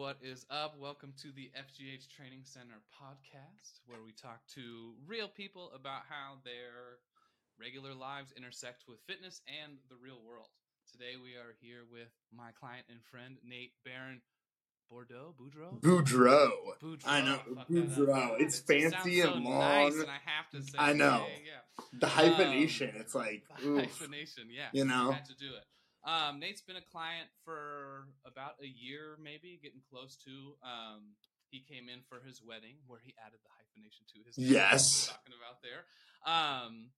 What is up? Welcome to the FGH Training Center podcast, where we talk to real people about how their regular lives intersect with fitness and the real world. Today, we are here with my client and friend, Nate Baron Bordeaux, Boudreau? Boudreau. Boudreau. I know, Fuck. Boudreau. It's It sounds fancy so and Nice, long. and I have to say, I know. Yeah, yeah. The hyphenation. Um, it's like, oof. hyphenation, yeah. You know? had to do it. Um, Nate's been a client for about a year, maybe getting close to. Um, he came in for his wedding, where he added the hyphenation to his. name, Yes. like we were talking about there. Um,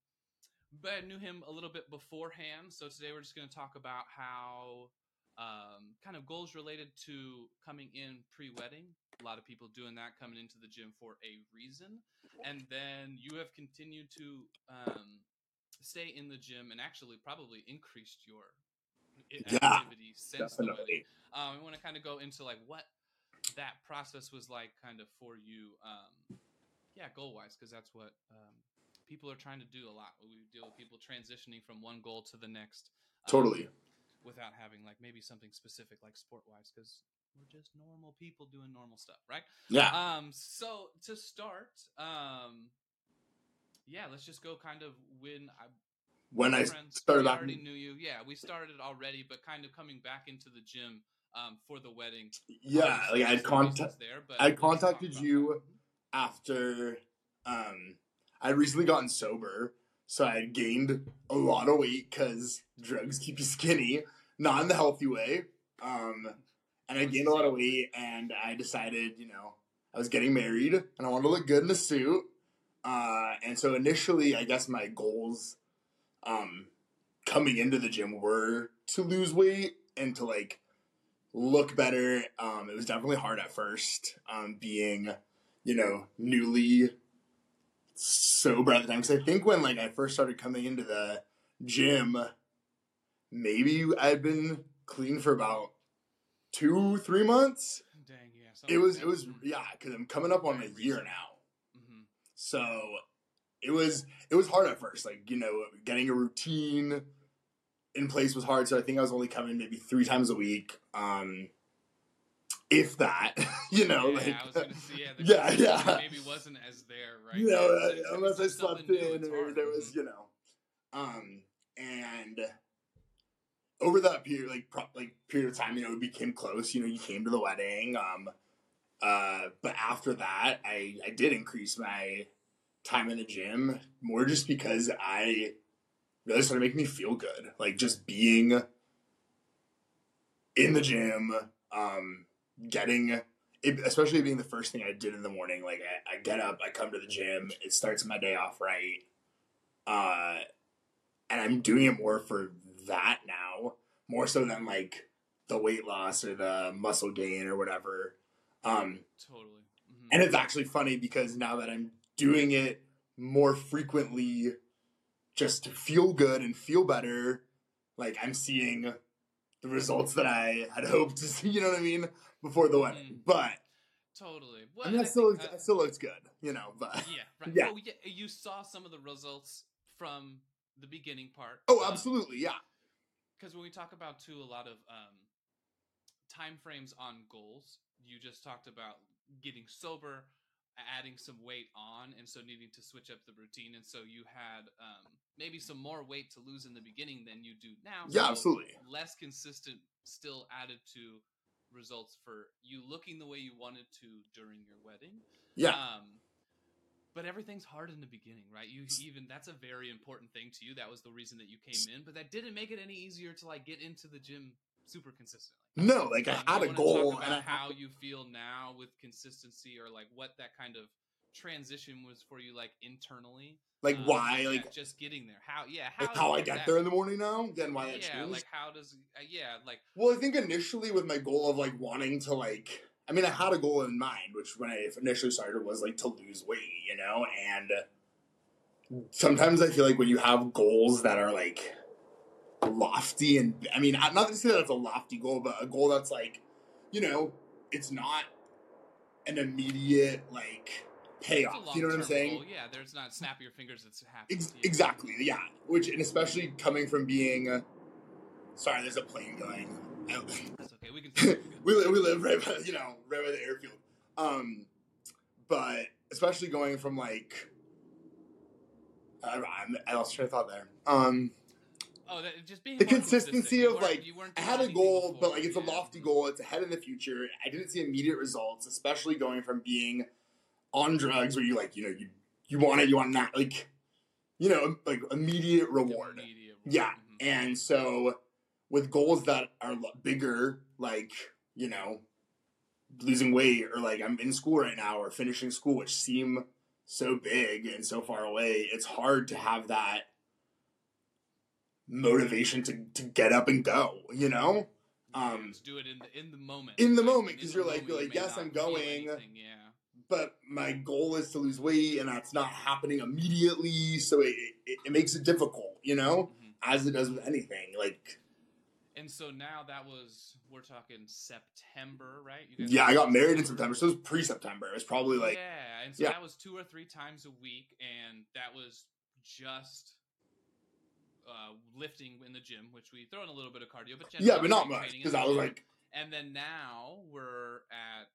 but I knew him a little bit beforehand, so today we're just going to talk about how um, kind of goals related to coming in pre-wedding. A lot of people doing that, coming into the gym for a reason, and then you have continued to um, stay in the gym and actually probably increased your i- Yeah, activity since the wedding. Definitely. Um, I want to kind of go into like what that process was like, kind of for you. Um, yeah, goal wise, because that's what um, people are trying to do a lot. We deal with people transitioning from one goal to the next. um, Totally. Without having like maybe something specific like sport wise, because we're just normal people doing normal stuff, right? Yeah. Um, so to start, um, yeah, let's just go kind of when I when I friends, started we already knew you. Yeah, we started already, but kind of coming back into the gym um, for the wedding. yeah, Obviously, like I'd there's some reasons contact there, but I contacted you that. after um I'd recently gotten sober, so I had gained a lot of weight because drugs keep you skinny, not in the healthy way. Um, and I gained a lot of weight, and I decided, you know, I was getting married, and I wanted to look good in a suit. Uh, and so initially, I guess my goals, um, coming into the gym were to lose weight and to like look better. Um, it was definitely hard at first, um, being, you know, newly sober at the time. Because I think when like I first started coming into the gym, maybe I'd been clean for about two, three months. Dang, yeah. It was, that. it was, yeah, because I'm coming up on a year now. Mhm. So it was it was hard at first. Like, you know, getting a routine in place was hard. So I think I was only coming maybe three times a week. Um if that. you know, yeah, like I was gonna say, yeah, Yeah, yeah. maybe wasn't as there, right? you know, Yeah, uh, unless I slept in or there was, Mhm. you know. Um and over that period like pro- like period of time, you know, we became close, you know, you came to the wedding. Um uh but after that I I did increase my time in the gym more just because I really started making me feel good. Like just being in the gym, um, getting it, especially being the first thing I did in the morning. Like I, I get up, I come to the gym, it starts my day off right. Uh and I'm doing it more for that now, more so than like the weight loss or the muscle gain or whatever. Um, Totally. Mhm. and it's actually funny because now that I'm doing it more frequently just to feel good and feel better, like I'm seeing the results that I had hoped to see, you know what I mean, before the wedding. But totally. Well, I mean, and that still, looks, that still looks good, you know, but yeah, right. Yeah. Oh, yeah. You saw some of the results from the beginning part. oh, absolutely, yeah. Because when we talk about too a lot of um, time frames on goals, you just talked about getting sober, adding some weight on, and so needing to switch up the routine. And so you had um, maybe some more weight to lose in the beginning than you do now. Yeah, so absolutely. Less consistent, still added to results for you looking the way you wanted to during your wedding. Yeah. Um, but everything's hard in the beginning, right? You even that's a very important thing to you. That was the reason that you came in, but that didn't make it any easier to like get into the gym super consistently. No, like I had a goal and I how you feel now with consistency, or like what that kind of transition was for you, like internally. like Um, why, yeah, like, just getting there. How? Yeah. How? like how I get that- there in the morning now, then why that Yeah. Like how does? Uh, yeah. Like Well, I think initially with my goal of like wanting to like, I mean, I had a goal in mind, which when I initially started was like to lose weight, you know, and sometimes I feel like when you have goals that are like lofty and I mean, not to say that it's a lofty goal, but a goal that's like, you know, it's not an immediate like payoff. You know what I'm saying? goal. Yeah. There's not snap your fingers. It's. Ex- exactly, yeah. Which, and especially coming from being, uh, sorry, there's a plane going That's okay. We can. we, li- we live right by you know right by the airfield. Um, but especially going from like I, I'm, I lost train of thought there. Um, Oh, that, just being The consistency of, like, I had a goal, before, but like it's a lofty goal. It's ahead in the future. I didn't see immediate results, especially going from being on drugs where you like you know you you want it, you want not like you know like immediate reward. Immediate Yeah, Mhm. And so with goals that are bigger, like, you know, losing weight or like I'm in school right now or finishing school, which seem so big and so far away, it's hard to have that motivation to, to get up and go, you know? Um, just do it in the in the moment. in the Like, moment, because you're like- you're like, yes, I'm going. anything, Yeah. But my goal is to lose weight and that's not happening immediately. So it, it, it makes it difficult, you know? Mhm. As it does with anything. Like, And so now that was we're talking September, right? Yeah, I got married in September. So it was pre September. It was probably like, yeah, and so yeah. that was two or three times a week, and that was just uh, lifting in the gym, which we throw in a little bit of cardio, but yeah, but not much. Because I was like, and then now we're at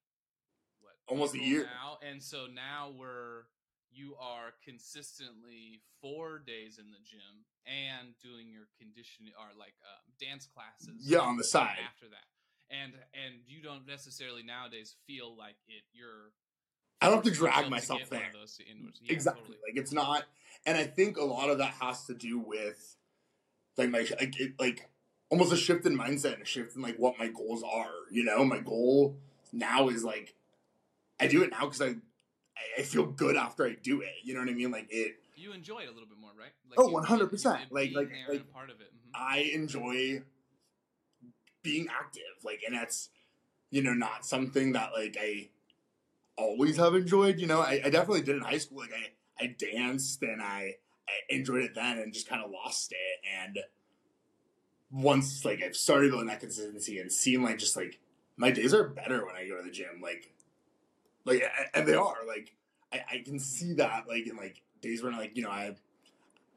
what Almost a year. now, and so now we're you are consistently four days in the gym and doing your conditioning or like um, dance classes yeah, on the side. after that and and you don't necessarily nowadays feel like it you're I don't have to drag myself one there. Yeah, exactly. totally. Like it's not, and I think a lot of that has to do with like my like it, like almost a shift in mindset and a shift in like what my goals are. You know, my goal now is like I do it now because I I- feel good after I do it. You know what I mean? Like it. you enjoy it a little bit more right like Oh, 100%. you- Like- being like- there like, part of it Mhm. I enjoy being active. Like, and that's you know not something that like I always have enjoyed. You know, I, I definitely did in high school. Like I I danced and I enjoyed it then and just kind of lost it. And once like I've started building that consistency and seeing like just like my days are better when I go to the gym. Like like and they are like I, I can see that like in like days when like you know I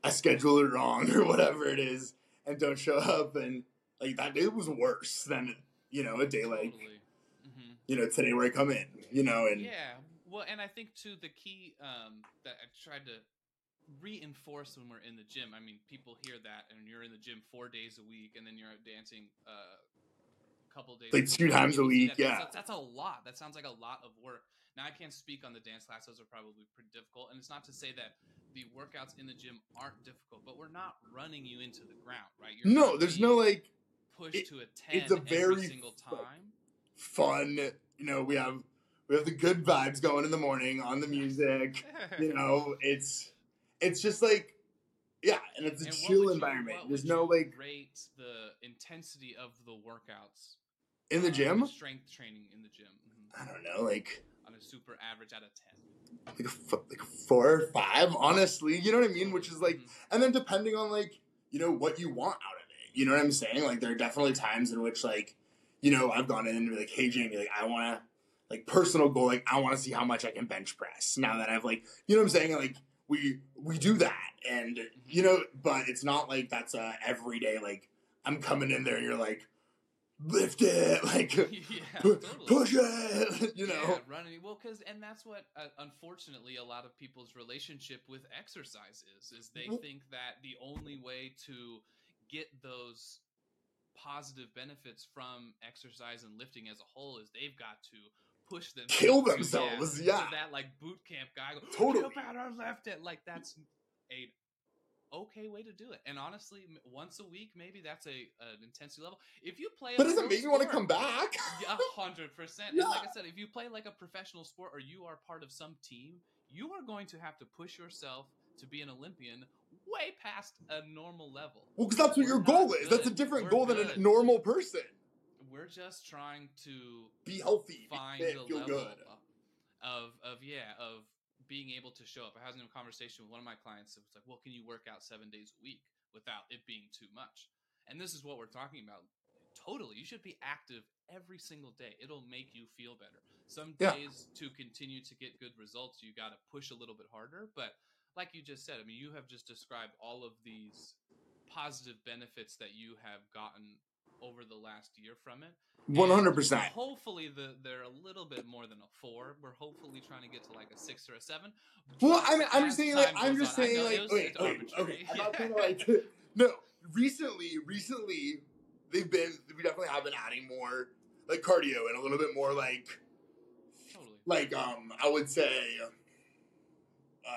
I schedule it wrong or whatever it is and don't show up and like that day was worse than you know a day like totally. hmm you know today where I come in you know and yeah well and i think too the key um, that i tried to reinforce when we're in the gym. I mean people hear that and you're in the gym four days a week and then you're out dancing uh, a couple days Like two times a week, that, yeah. that's, that's a lot. That sounds like a lot of work. Now i can't speak on the dance class those are probably pretty difficult and it's not to say that the workouts in the gym aren't difficult but we're not running you into the ground right? You're no there's no like push it- to a 10 it's a every very single time. fun you know we have we have the good vibes going in the morning on the music you know it's it's just like yeah and it's a And chill you- environment. there's no like rate the intensity of the workouts in the uh, gym? strength training in the gym? Mhm, i don't know like on a super average out of 10 like a, f- like four or five honestly you know what i mean? Which is like Mhm. and then depending on like you know what you want out of it you know what i'm saying? Like there are definitely times in which like you know i've gone in and be like hey jamie like i want to like personal goal like i want to see how much i can bench press now that i've like you know what i'm saying? Like we we do that. And you know but it's not like that's a everyday like i'm coming in there and you're like lift it like yeah totally. push it you know? Yeah, running well because and that's what uh, unfortunately a lot of people's relationship with exercise is is they Well- think that the only way to get those positive benefits from exercise and lifting as a whole is they've got to push themselves Kill themselves, yeah. that like boot camp guy. Go, Totally. you better lift it. Like that's a okay way to do it. And honestly once a week maybe that's a an intensity level. If you play but does it make me want to come back? a hundred percent. And like I said, if you play like a professional sport or you are part of some team, you are going to have to push yourself to be an Olympian way past a normal level. well because that's what your We're goal not is. That's a different We're goal than a normal person We're just trying to be healthy be find fit the feel level good of of yeah of being able to show up. I was in a conversation with one of my clients. It was like, well, can you work out seven days a week without it being too much? And this is what we're talking about. Totally, you should be active every single day. It'll make you feel better. Some Yeah. days to continue to get good results, you got to push a little bit harder. But like you just said, I mean, you have just described all of these positive benefits that you have gotten over the last year from it. One hundred percent. Hopefully, the, they're a little bit more than a four. We're hopefully trying to get to like a six or a seven. Well, I mean, I'm just saying, like, I'm just on- saying, like, was- wait, wait, okay. Saying like, no. Recently, recently, they've been, we definitely have been adding more like cardio and a little bit more like, totally. like, um, I would say, uh,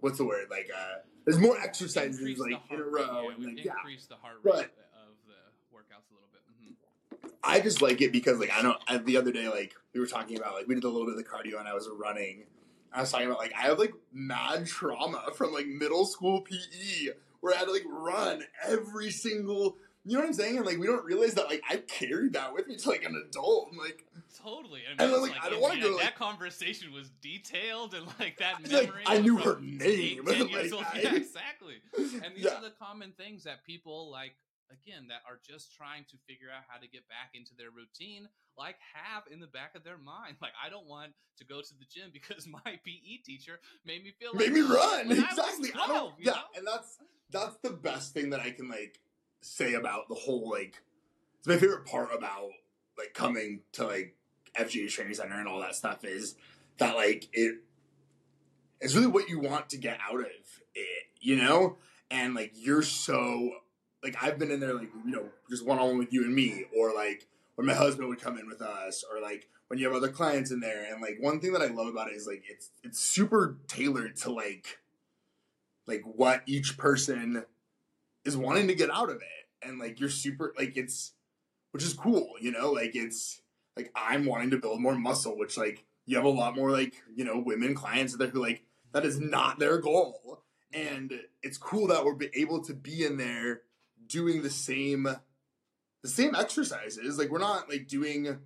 what's the word? Like, uh, there's more exercises like in a rate, row, yeah, and like, yeah. increase the heart rate But- of the workouts a little bit. hmm I just like it because like I know I, the other day like we were talking about like we did a little bit of the cardio and I was running. I was talking about like I have like mad trauma from like middle school PE where I had to like run every single. You know what I'm saying? And like we don't realize that like I carried that with me to like an adult. Like Totally. And, And it was, like, like, I don't wanna go, end, like- that conversation was detailed and like that Like, memory. I knew her name, eight, like. I- Yeah, exactly. And these yeah. are the common things that people like again that are just trying to figure out how to get back into their routine like have in the back of their mind like i don't want to go to the gym because my pe teacher made me feel like made me run when I was exactly. I don't. Yeah, know? and that's that's the best thing that I can like say about the whole like. It's my favorite part about like coming to like FGA training center and all that stuff is that like it. It's really what you want to get out of it, you know, and like you're so like I've been in there like you know just one on one with you and me, or like when my husband would come in with us, or like when you have other clients in there. And like one thing that I love about it is like it's it's super tailored to like like what each person is wanting to get out of it. And like you're super like it's which is cool, you know, like it's like I'm wanting to build more muscle, which like you have a lot more like, you know, women clients that who like that is not their goal. And it's cool that we're able to be in there doing the same the same exercises. Like we're not like doing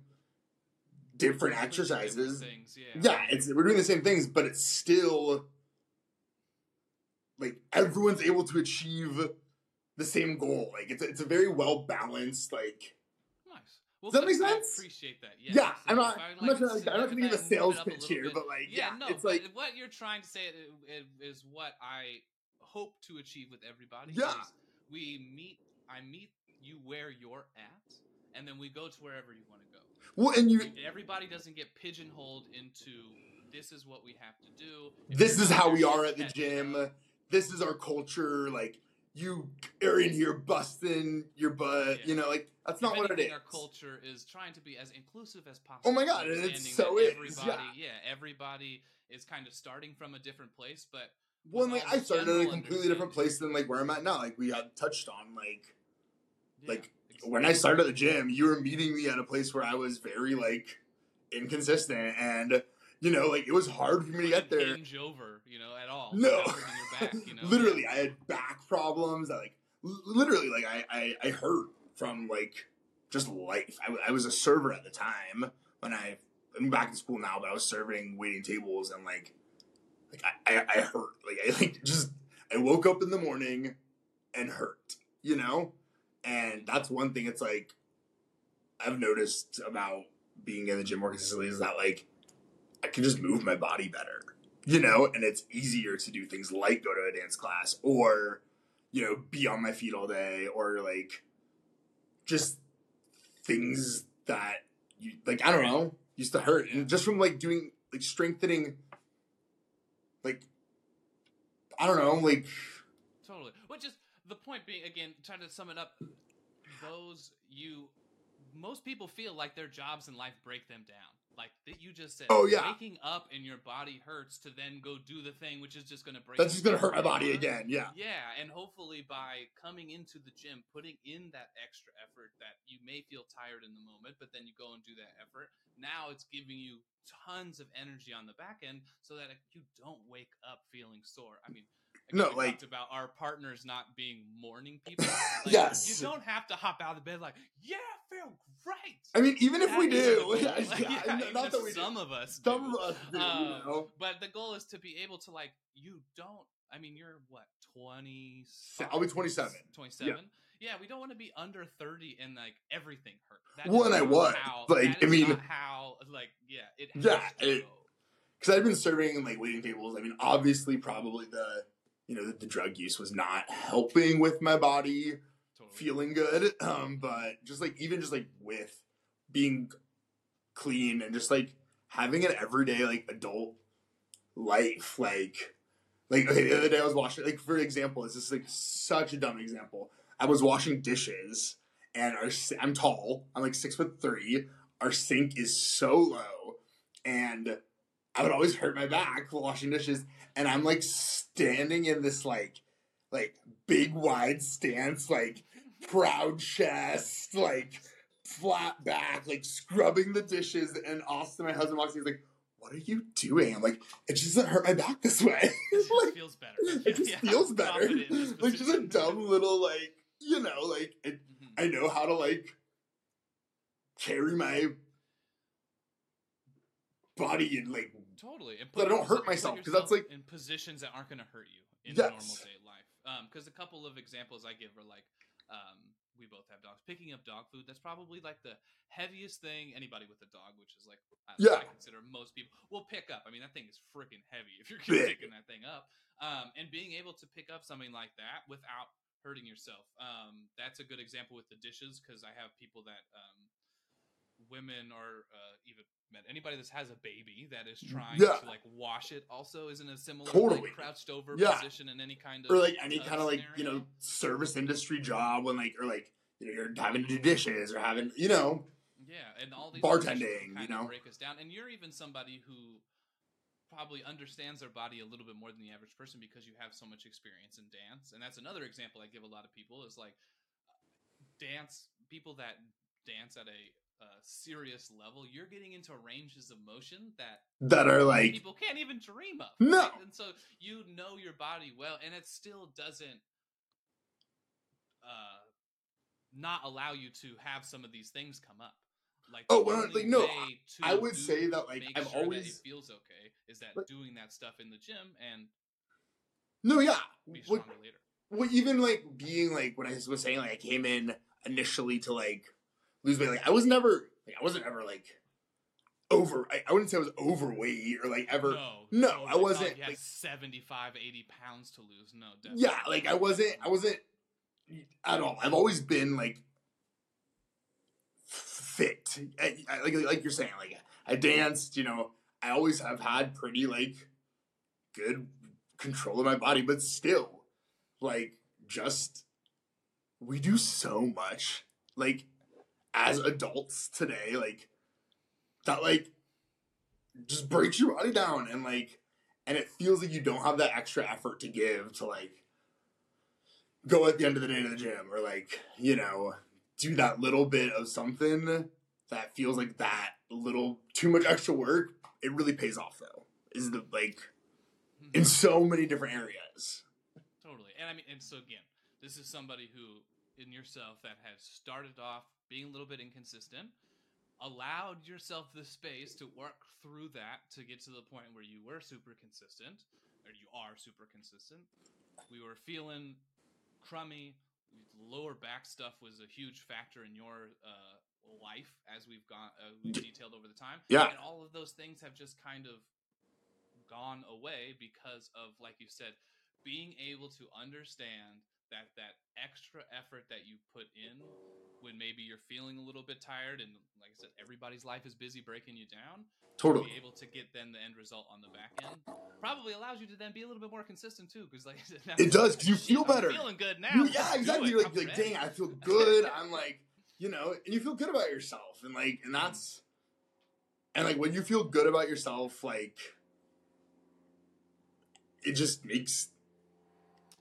different exercises. different things, yeah. Yeah, it's we're doing the same things, but it's still like everyone's able to achieve the same goal. Like it's a, it's a very well balanced like Nice. Well, Does that make I sense? appreciate that. yeah. Yeah, I'm not absolutely. I'm not I, trying like, to, I'm not gonna give a sales move it up pitch little here, bit- but like yeah, yeah, no, it's like what you're trying to say is, is what I hope to achieve with everybody. Yeah. We meet. I meet you where you're at, and then we go to wherever you want to go. well, and you Everybody doesn't get pigeonholed into this is what we have to do. If this is how we are at the gym. This is our culture. Like you are in here busting your butt. Yeah. You know, like that's If not what it anything, is. Our culture is trying to be as inclusive as possible. Oh my God, and it understanding so Everybody, yeah. everybody is kind of starting from a different place, but Well, and, like I started at a completely different place than like where I'm at now. Like we had touched on like yeah, Like, ex- when I started at the gym, you were meeting me at a place where I was very like inconsistent, and you know, like it was hard for me to get there. hinge over, you know, at all. No, your back, you know. literally, I had back problems. I like literally, like I, I I hurt from like just life. I, I, was a server at the time when I I'm back in school now, but I was serving waiting tables and like like I, I, I hurt. Like I like just I woke up in the morning and hurt, you know? And that's one thing it's like I've noticed about being in the gym more consistently is that like I can just move my body better. You know, and it's easier to do things like go to a dance class or, you know, be on my feet all day or like just things that you like I don't know, used to hurt. And just from like doing like strengthening like I don't know, like Totally. Which is the point being, again, trying to sum it up, those you, most people feel like their jobs in life break them down. Like that you just said. Oh, yeah. Waking up and your body hurts to then go do the thing, which is just going to break. that's just gonna hurt my body again. Yeah. Yeah, and hopefully by coming into the gym, putting in that extra effort that you may feel tired in the moment, but then you go and do that effort. Now it's giving you tons of energy on the back end so that you don't wake up feeling sore. I mean, No, like- talked about our partners not being morning people. Like, Yes. you don't have to hop out of bed like, yeah, I feel great. I mean, even if we do, the yeah, Like, yeah, not that we do. some of us Some do. of us do, you Um, know. But the goal is to be able to like you don't. I mean, you're what twenty? I'll be 27. Twenty-seven. Yeah. we don't want to be under thirty and like everything hurt. That Well, and I was, How, like, that I mean- how like yeah it. Yeah, to it- go. because I've been serving in like waiting tables. I mean, obviously, probably the you know the, the drug use was not helping with my body Totally. feeling good. Um, but just like even just like with being clean and just like having an everyday like adult life, like like okay, the other day I was washing like for example, this is like such a dumb example. I was washing dishes and our I'm tall. I'm like six foot three. Our sink is so low, and I would always hurt my back washing dishes. And I'm like standing in this like like big wide stance, like proud chest, like flat back, like scrubbing the dishes. And Austin, my husband, walks in. He's like, "What are you doing?" I'm like, "It just doesn't hurt my back this way." It just like, feels better. it just Yeah, feels better. confident in this like just a dumb little like you know like it, Mhm. I know how to like carry my body and like Totally. And But I don't hurt myself because that's, like- in positions that aren't going to hurt you in Yes. normal day life. Because a couple of examples I give are like, um, we both have dogs. Picking up dog food, that's probably like the heaviest thing anybody with a dog, which is like, I, Yeah. I consider most people will pick up. I mean, that thing is freaking heavy if you're picking that thing up. Um, and being able to pick up something like that without hurting yourself. Um, that's a good example with the dishes because I have people that um, women or uh, even men, anybody that has a baby that is trying Yeah. to like wash it also is in a similar Totally. like, crouched over Yeah. position in any kind of or like any tub kind of like you know service industry job when like or like you know you're having to do dishes or having you know yeah, and all these bartending, you know? break us down. And you're even somebody who probably understands their body a little bit more than the average person because you have so much experience in dance. And that's another example I give a lot of people is like dance people that dance at a uh, serious level. You're getting into ranges of motion that that are like people can't even dream of. No. right? And so you know your body well, and it still doesn't uh, not allow you to have some of these things come up. Like Oh, well, like, no, I would do- say that, like, I've sure always- it feels okay is that Like- doing that stuff in the gym and no yeah be stronger later. well even like being like when I was saying like I came in initially to like lose weight like I was never like I wasn't ever like over I, I wouldn't say I was overweight or like ever no, no. I not oh, wasn't, like you had like- 75, 80 pounds to lose. No, definitely. yeah like I wasn't I wasn't at all I've always been like fit I, I, like like you're saying like I danced you know I always have had pretty like good control of my body but still like just we do so much like as adults today like that like just breaks your body down and like and it feels like you don't have that extra effort to give to like go at the end of the day to the gym or like you know do that little bit of something that feels like that little too much extra work it really pays off though is the like Mhm. in so many different areas Totally. And I mean, and so again, this is somebody who, in yourself, that has started off being a little bit inconsistent, allowed yourself the space to work through that to get to the point where you were super consistent, or you are super consistent. We were feeling crummy. Lower back stuff was a huge factor in your uh, life as we've gone, uh, we've detailed over the time. Yeah. And all of those things have just kind of gone away because of, like you said, being able to understand that that extra effort that you put in when maybe you're feeling a little bit tired and like I said everybody's life is busy breaking you down to totally. be able to get then the end result on the back end probably allows you to then be a little bit more consistent too because like said, It does, you "Shit, feel I'm better." feeling good now. You- yeah exactly you're like, like dang i feel good. I'm like you know and you feel good about yourself and like and that's and like when you feel good about yourself like it just makes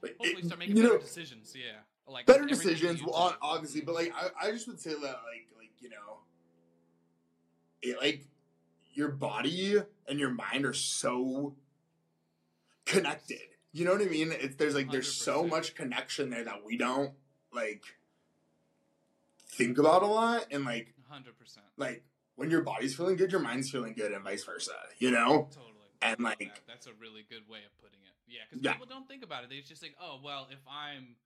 hopefully start making you better know decisions yeah like better decisions well obviously but like I, I just would say that like like you know it like your body and your mind are so connected you know what i mean it's there's like there's so 100%. much connection there that we don't like think about a lot and like 100% like when your body's feeling good your mind's feeling good and vice versa you know Totally. And, like- that. that's a really good way of putting it. Yeah, because Yeah. people don't think about it. They just think, oh, well, if I'm,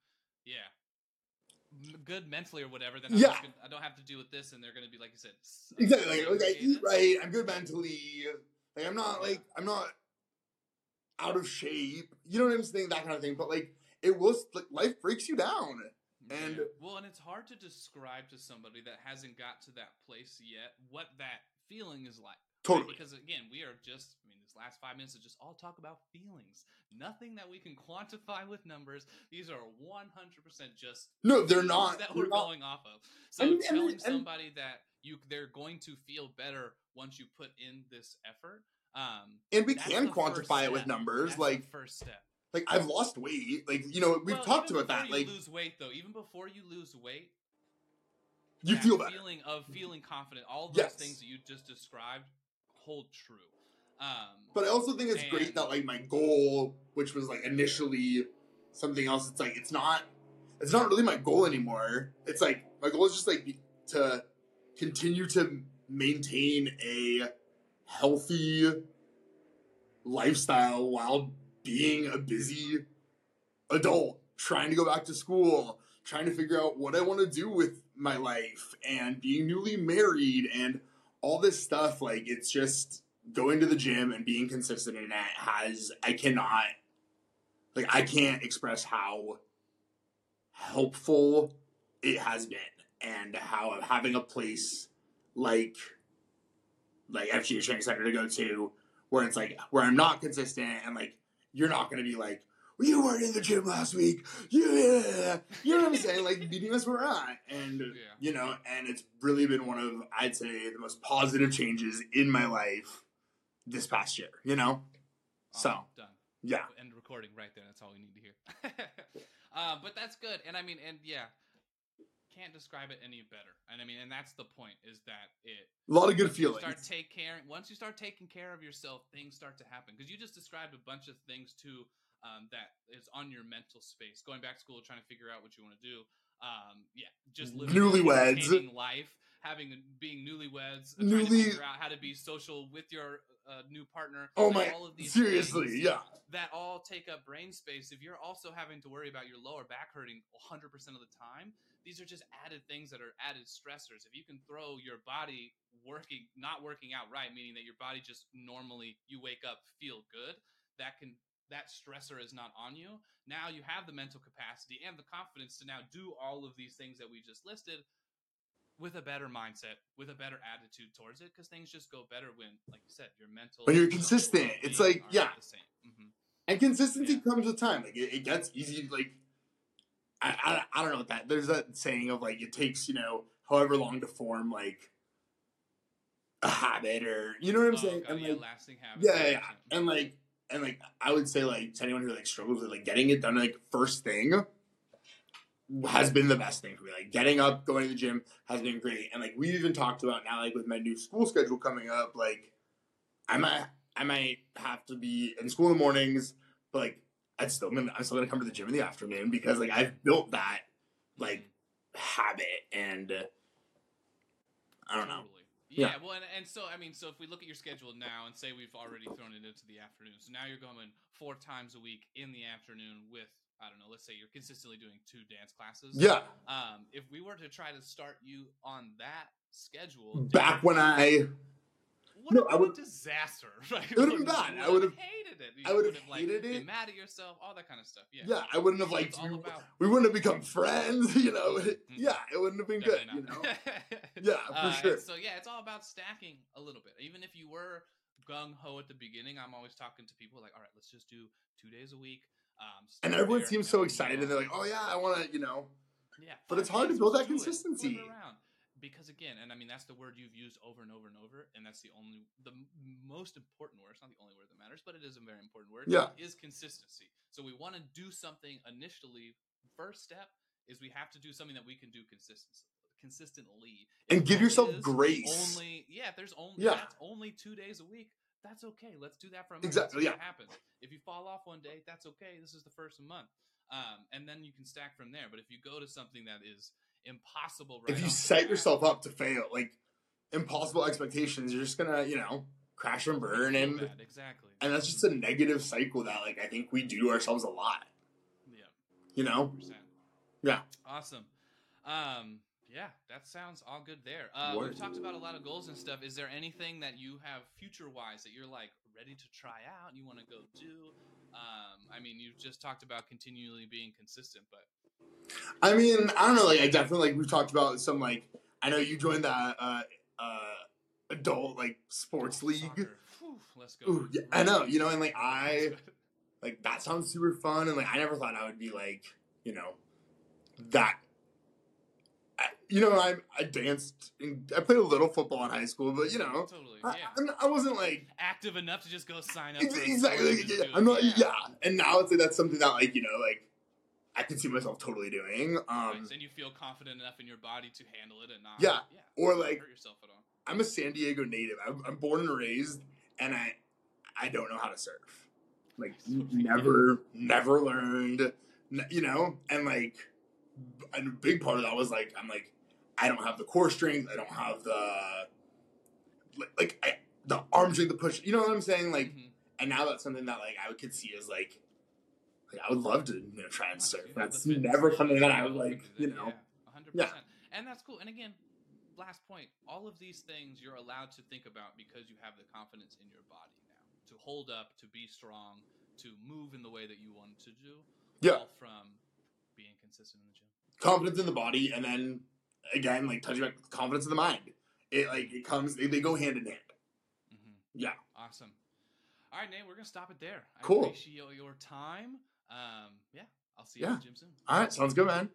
yeah, good mentally or whatever, then I'm Yeah. gonna, I don't have to deal with this, and they're going to be like you said, uh, exactly like, like i eat right i'm good mentally like i'm not like i'm not out of shape you know what i'm saying that kind of thing but like it will like life breaks you down And- Yeah. well, and it's hard to describe to somebody that hasn't got to that place yet what that feeling is like. Right? Totally. Because again, we are just, I mean, this last five minutes is just all talk about feelings. Nothing that we can quantify with numbers. These are 100% just No, they're not. that we're not- going off of. So And- and- telling and- somebody that you they're going to feel better once you put in this effort. Um, And we can quantify it with numbers. that's like, the first step. like I've lost weight. Like, you know, we've Well, talked about that. you Like, lose weight though, even before you lose weight, you that feel better. feeling of feeling confident. All those Yes. things that you just described hold true. Um, But I also think it's great that like my goal, which was like initially something else, it's like it's not it's not really my goal anymore. It's like my goal is just like to continue to maintain a healthy lifestyle while being a busy adult, trying to go back to school, trying to figure out what I want to do with my life and being newly married and all this stuff like it's just going to the gym and being consistent in that has I cannot like I can't express how helpful it has been and how having a place like like FGA training center to go to where it's like where I'm not consistent and like you're not gonna be like you weren't in the gym last week. Yeah, you know what I'm saying? Like meeting us where we're at, and Yeah. you know, and it's really been one of I'd say the most positive changes in my life this past year. You know, so done. yeah, End recording right there. That's all we need to hear. uh, but that's good, and I mean, and yeah, can't describe it any better. And I mean, and that's the point is that it a lot of good feelings. Start take care. Once you start taking care of yourself, things start to happen. Because you just described a bunch of things too um, that is on your mental space. Going back to school, trying to figure out what you want to do. Um, yeah, just living Newlyweds. life, having being newlyweds, uh, trying Newly- to figure out how to be social with your uh, new partner. Oh like, my, all of these seriously, yeah. that all take up brain space. If you're also having to worry about your lower back hurting 100% of the time, these are just added things that are added stressors. If you can throw your body working, not working out right, meaning that your body just normally you wake up feel good, that can that stressor is not on you. Now you have the mental capacity and the confidence to now do all of these things that we just listed with a better mindset, with a better attitude towards it, because things just go better when, like you said, your mental. When you're consistent, it's like, yeah. the same. Mhm. And consistency Yeah. comes with time. Like it, it gets easy. Like I, I, I don't know what that. There's that saying of like it takes you know however long to form like a habit or you know what I'm Oh, saying. God, And yeah, like lasting habits. yeah, yeah, yeah, and like and like I would say like to anyone who like struggles with like getting it done like first thing has been the best thing for me. Like getting up, going to the gym has been great. And like we've even talked about now, like with my new school schedule coming up, like I might I might have to be in school in the mornings, but like I'd still gonna I'm still gonna come to the gym in the afternoon because like I've built that like habit and uh, I don't know. Yeah, Yeah. well, and, and so I mean, so if we look at your schedule now and say we've already thrown it into the afternoon, so now you're going four times a week in the afternoon with I don't know, let's say you're consistently doing two dance classes. Yeah. Um, if we were to try to start you on that schedule, Back when I what No, I what a would- disaster! Right? It would've been bad. I would've- hated it. You I would've like, hated Been it. mad at yourself, all that kind of stuff. Yeah. yeah, I wouldn't have what we, we wouldn't have become friends, you know. Yeah, it wouldn't have been good, Definitely you know. Yeah, for Uh, sure. So yeah, it's all about stacking a little bit. Even if you were gung ho at the beginning, I'm always talking to people like, all right, let's just do two days a week. Um, And everyone there, seems so excited. They're like, "Oh yeah, I want to," you know. yeah. but it's hard to build that consistency. Because again, and I mean that's the word you've used over and over and over, and that's the only, the most important word. It's not the only word that matters, but it is a very important word. Yeah. is consistency. So we want to do something initially. First step is we have to do something that we can do consistently. Consistently, And If give yourself grace. Only, yeah. If there's only, Yeah. that's only two days a week. That's okay. Let's do that for a month. Exactly, Let's see what yeah. happens. If you fall off one day, that's okay. This is the first month, um, and then you can stack from there. But if you go to something that is impossible, right if you set yourself up to fail, like impossible expectations, you're just gonna, you know, crash and burn, and bad, exactly, and that's just a negative cycle that, like, I think we do ourselves a lot. yeah. You know? 100%. Yeah. Awesome. Um, yeah, that sounds all good there. Uh, we've talked about a lot of goals and stuff. Is there anything that you have future wise that you're like ready to try out and you want to go do? Um, I mean, you've just talked about continually being consistent, but I mean, I don't know. Like, I definitely like we've talked about some like I know you joined that uh, uh, adult like sports league. Whew, let's go. Ooh, yeah, I know. You know, and like I like that sounds super fun, and like I never thought I would be like you know that. I, you know, I I danced. And I played a little football in high school, but you know, totally. I, Yeah. I'm- I wasn't like Active enough to just go sign up. Ex- for a exactly. yeah, just do it. I'm not. Yeah. and now it's like that's something that like you know like I can see myself totally doing. Um, Nice. and you feel confident enough in your body to handle it and not. Yeah. Yeah. Or, like- hurt yourself at all. I'm a San Diego native. I'm, I'm born and raised, and I I don't know how to surf. Like n- never, never learned. You know, and like and a big part of that was like I'm like I don't have the core strength. I don't have the like, like I, the arm strength, the push. You know what I'm saying? Like, Mhm. and now that's something that like I could see as like. Like, I would love to, you know, try and surf. That's never something that I would like, you know. Yeah, 100%. Yeah. And that's cool. And again, last point, all of these things you're allowed to think about because you have the confidence in your body now to hold up, to be strong, to move in the way that you want to do. Yeah. All from being consistent in the gym. confidence in the body, and then again, like touching back, confidence in the mind. It like it comes, they, they go hand in hand. hmm Yeah. Awesome. All right, Nate, we're going to stop it there. I Cool. appreciate your time. Um, yeah, I'll see you Yeah. in the gym soon. All right, sounds good, man.